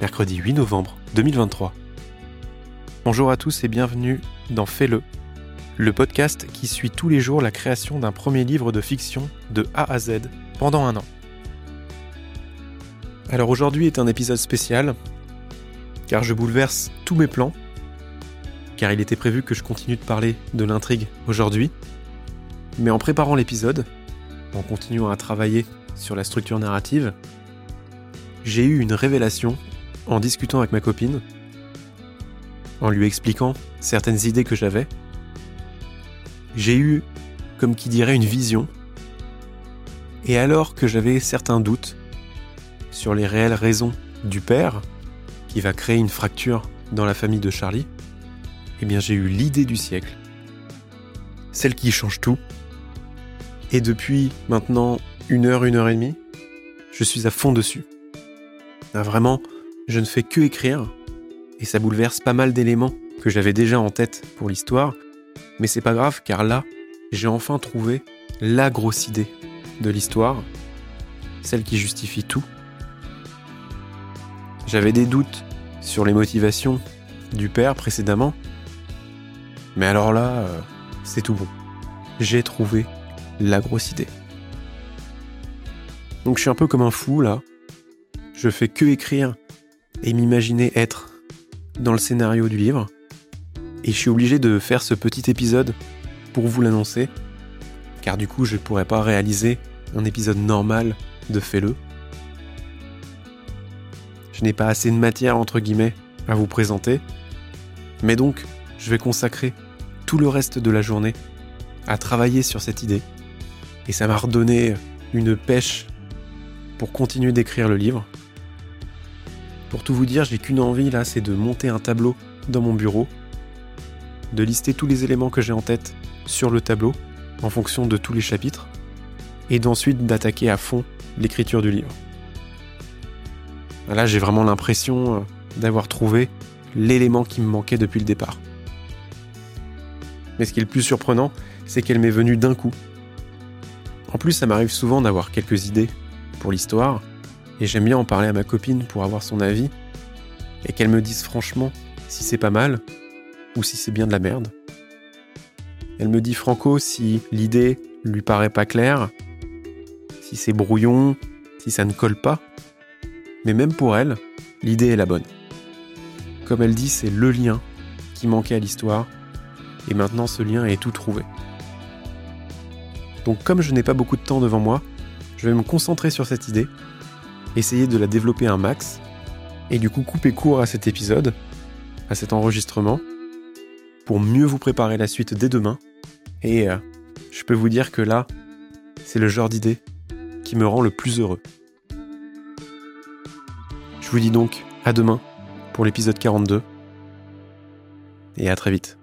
mercredi 8 novembre 2023. Bonjour à tous et bienvenue dans Fais-le, le podcast qui suit tous les jours la création d'un premier livre de fiction de A à Z pendant un an. Alors aujourd'hui est un épisode spécial, car je bouleverse tous mes plans, car il était prévu que je continue de parler de l'intrigue aujourd'hui, mais en préparant l'épisode, en continuant à travailler sur la structure narrative, j'ai eu une révélation en discutant avec ma copine, en lui expliquant certaines idées que j'avais. J'ai eu, comme qui dirait, une vision. Et alors que j'avais certains doutes sur les réelles raisons du père, qui va créer une fracture dans la famille de Charlie, eh bien j'ai eu l'idée du siècle. Celle qui change tout. Et depuis maintenant une heure, une heure et demie, je suis à fond dessus. Ah, vraiment, je ne fais que écrire, et ça bouleverse pas mal d'éléments que j'avais déjà en tête pour l'histoire, mais c'est pas grave car là, j'ai enfin trouvé la grosse idée de l'histoire, celle qui justifie tout. J'avais des doutes sur les motivations du père précédemment, mais alors là, euh, c'est tout bon. J'ai trouvé la grosse idée. Donc je suis un peu comme un fou là, je fais que écrire et m'imaginer être dans le scénario du livre. Et je suis obligé de faire ce petit épisode pour vous l'annoncer, car du coup je ne pourrais pas réaliser un épisode normal de Fais-le. Je n'ai pas assez de matière, entre guillemets, à vous présenter. Mais donc, je vais consacrer tout le reste de la journée à travailler sur cette idée. Et ça m'a redonné une pêche pour continuer d'écrire le livre. Pour tout vous dire, j'ai qu'une envie là, c'est de monter un tableau dans mon bureau, de lister tous les éléments que j'ai en tête sur le tableau en fonction de tous les chapitres, et d'ensuite d'attaquer à fond l'écriture du livre. Là, j'ai vraiment l'impression euh, d'avoir trouvé l'élément qui me manquait depuis le départ. Mais ce qui est le plus surprenant, c'est qu'elle m'est venue d'un coup. En plus, ça m'arrive souvent d'avoir quelques idées pour l'histoire, et j'aime bien en parler à ma copine pour avoir son avis et qu'elle me dise franchement si c'est pas mal ou si c'est bien de la merde. Elle me dit franco si l'idée lui paraît pas claire, si c'est brouillon, si ça ne colle pas. Mais même pour elle, l'idée est la bonne. Comme elle dit, c'est le lien qui manquait à l'histoire et maintenant ce lien est tout trouvé. Donc comme je n'ai pas beaucoup de temps devant moi, je vais me concentrer sur cette idée essayer de la développer un max, et du coup couper court à cet épisode, à cet enregistrement, pour mieux vous préparer la suite dès demain. Et euh, je peux vous dire que là, c'est le genre d'idée qui me rend le plus heureux. Je vous dis donc à demain pour l'épisode 42, et à très vite.